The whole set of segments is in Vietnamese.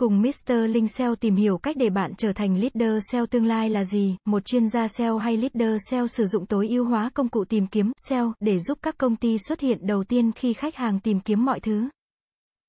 Cùng Mr. Linh SEO tìm hiểu cách để bạn trở thành leader SEO tương lai là gì, một chuyên gia SEO hay leader SEO sử dụng tối ưu hóa công cụ tìm kiếm SEO để giúp các công ty xuất hiện đầu tiên khi khách hàng tìm kiếm mọi thứ.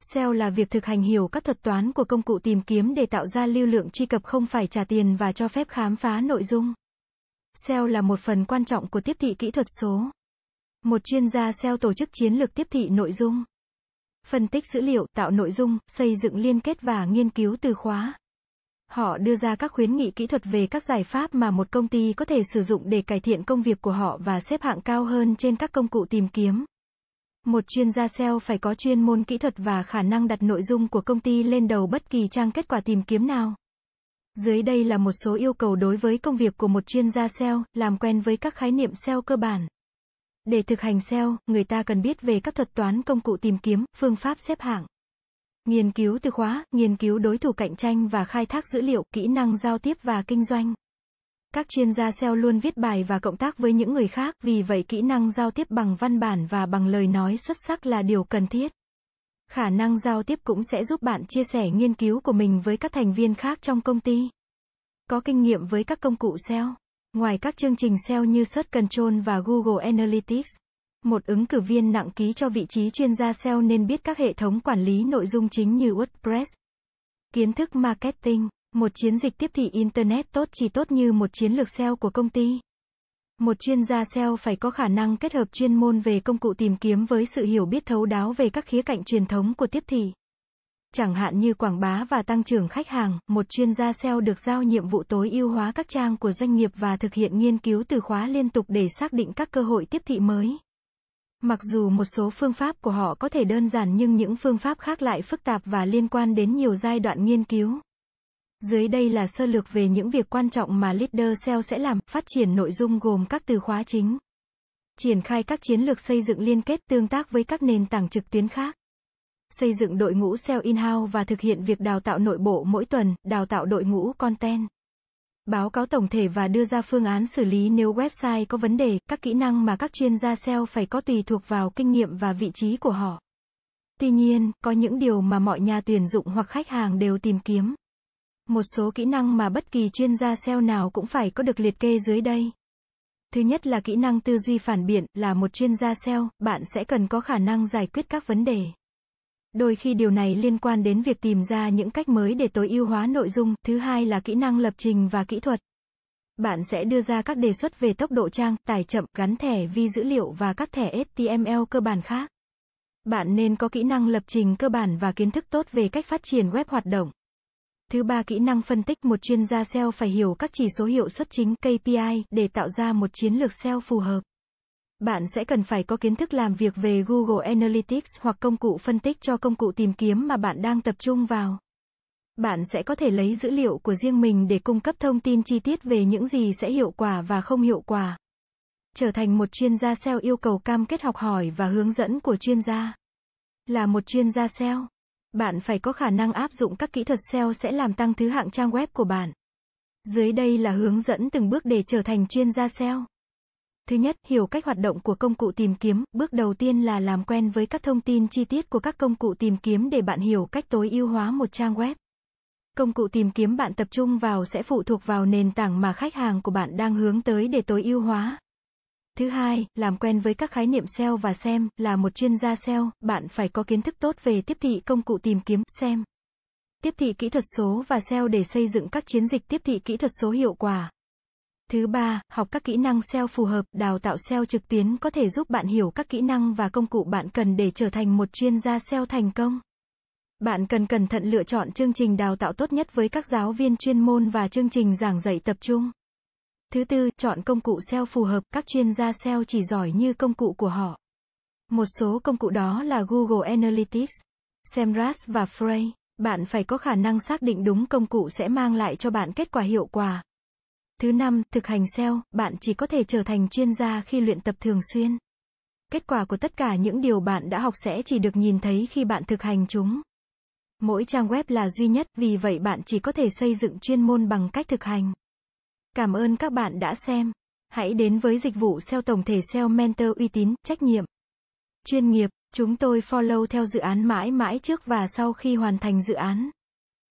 SEO là việc thực hành hiểu các thuật toán của công cụ tìm kiếm để tạo ra lưu lượng truy cập không phải trả tiền và cho phép khám phá nội dung. SEO là một phần quan trọng của tiếp thị kỹ thuật số. Một chuyên gia SEO tổ chức chiến lược tiếp thị nội dung phân tích dữ liệu, tạo nội dung, xây dựng liên kết và nghiên cứu từ khóa. Họ đưa ra các khuyến nghị kỹ thuật về các giải pháp mà một công ty có thể sử dụng để cải thiện công việc của họ và xếp hạng cao hơn trên các công cụ tìm kiếm. Một chuyên gia SEO phải có chuyên môn kỹ thuật và khả năng đặt nội dung của công ty lên đầu bất kỳ trang kết quả tìm kiếm nào. Dưới đây là một số yêu cầu đối với công việc của một chuyên gia SEO, làm quen với các khái niệm SEO cơ bản. Để thực hành SEO, người ta cần biết về các thuật toán công cụ tìm kiếm, phương pháp xếp hạng. Nghiên cứu từ khóa, nghiên cứu đối thủ cạnh tranh và khai thác dữ liệu, kỹ năng giao tiếp và kinh doanh. Các chuyên gia SEO luôn viết bài và cộng tác với những người khác, vì vậy kỹ năng giao tiếp bằng văn bản và bằng lời nói xuất sắc là điều cần thiết. Khả năng giao tiếp cũng sẽ giúp bạn chia sẻ nghiên cứu của mình với các thành viên khác trong công ty. Có kinh nghiệm với các công cụ SEO. Ngoài các chương trình SEO như Search Control và Google Analytics, một ứng cử viên nặng ký cho vị trí chuyên gia SEO nên biết các hệ thống quản lý nội dung chính như WordPress. Kiến thức marketing, một chiến dịch tiếp thị internet tốt chỉ tốt như một chiến lược SEO của công ty. Một chuyên gia SEO phải có khả năng kết hợp chuyên môn về công cụ tìm kiếm với sự hiểu biết thấu đáo về các khía cạnh truyền thống của tiếp thị. Chẳng hạn như quảng bá và tăng trưởng khách hàng, một chuyên gia SEO được giao nhiệm vụ tối ưu hóa các trang của doanh nghiệp và thực hiện nghiên cứu từ khóa liên tục để xác định các cơ hội tiếp thị mới. Mặc dù một số phương pháp của họ có thể đơn giản nhưng những phương pháp khác lại phức tạp và liên quan đến nhiều giai đoạn nghiên cứu. Dưới đây là sơ lược về những việc quan trọng mà leader SEO sẽ làm, phát triển nội dung gồm các từ khóa chính. Triển khai các chiến lược xây dựng liên kết tương tác với các nền tảng trực tuyến khác xây dựng đội ngũ SEO in-house và thực hiện việc đào tạo nội bộ mỗi tuần, đào tạo đội ngũ content. Báo cáo tổng thể và đưa ra phương án xử lý nếu website có vấn đề, các kỹ năng mà các chuyên gia SEO phải có tùy thuộc vào kinh nghiệm và vị trí của họ. Tuy nhiên, có những điều mà mọi nhà tuyển dụng hoặc khách hàng đều tìm kiếm. Một số kỹ năng mà bất kỳ chuyên gia SEO nào cũng phải có được liệt kê dưới đây. Thứ nhất là kỹ năng tư duy phản biện, là một chuyên gia SEO, bạn sẽ cần có khả năng giải quyết các vấn đề. Đôi khi điều này liên quan đến việc tìm ra những cách mới để tối ưu hóa nội dung, thứ hai là kỹ năng lập trình và kỹ thuật. Bạn sẽ đưa ra các đề xuất về tốc độ trang, tải chậm, gắn thẻ vi dữ liệu và các thẻ HTML cơ bản khác. Bạn nên có kỹ năng lập trình cơ bản và kiến thức tốt về cách phát triển web hoạt động. Thứ ba kỹ năng phân tích một chuyên gia SEO phải hiểu các chỉ số hiệu suất chính KPI để tạo ra một chiến lược SEO phù hợp. Bạn sẽ cần phải có kiến thức làm việc về Google Analytics hoặc công cụ phân tích cho công cụ tìm kiếm mà bạn đang tập trung vào. Bạn sẽ có thể lấy dữ liệu của riêng mình để cung cấp thông tin chi tiết về những gì sẽ hiệu quả và không hiệu quả. Trở thành một chuyên gia SEO yêu cầu cam kết học hỏi và hướng dẫn của chuyên gia. Là một chuyên gia SEO, bạn phải có khả năng áp dụng các kỹ thuật SEO sẽ làm tăng thứ hạng trang web của bạn. Dưới đây là hướng dẫn từng bước để trở thành chuyên gia SEO. Thứ nhất, hiểu cách hoạt động của công cụ tìm kiếm, bước đầu tiên là làm quen với các thông tin chi tiết của các công cụ tìm kiếm để bạn hiểu cách tối ưu hóa một trang web. Công cụ tìm kiếm bạn tập trung vào sẽ phụ thuộc vào nền tảng mà khách hàng của bạn đang hướng tới để tối ưu hóa. Thứ hai, làm quen với các khái niệm SEO và SEM, là một chuyên gia SEO, bạn phải có kiến thức tốt về tiếp thị công cụ tìm kiếm SEM. Tiếp thị kỹ thuật số và SEO để xây dựng các chiến dịch tiếp thị kỹ thuật số hiệu quả. Thứ ba, học các kỹ năng SEO phù hợp, đào tạo SEO trực tuyến có thể giúp bạn hiểu các kỹ năng và công cụ bạn cần để trở thành một chuyên gia SEO thành công. Bạn cần cẩn thận lựa chọn chương trình đào tạo tốt nhất với các giáo viên chuyên môn và chương trình giảng dạy tập trung. Thứ tư, chọn công cụ SEO phù hợp, các chuyên gia SEO chỉ giỏi như công cụ của họ. Một số công cụ đó là Google Analytics, Semrush và Frey. Bạn phải có khả năng xác định đúng công cụ sẽ mang lại cho bạn kết quả hiệu quả. Thứ năm, thực hành SEO, bạn chỉ có thể trở thành chuyên gia khi luyện tập thường xuyên. Kết quả của tất cả những điều bạn đã học sẽ chỉ được nhìn thấy khi bạn thực hành chúng. Mỗi trang web là duy nhất, vì vậy bạn chỉ có thể xây dựng chuyên môn bằng cách thực hành. Cảm ơn các bạn đã xem. Hãy đến với dịch vụ SEO tổng thể SEO Mentor uy tín, trách nhiệm, chuyên nghiệp. Chúng tôi follow theo dự án mãi mãi trước và sau khi hoàn thành dự án.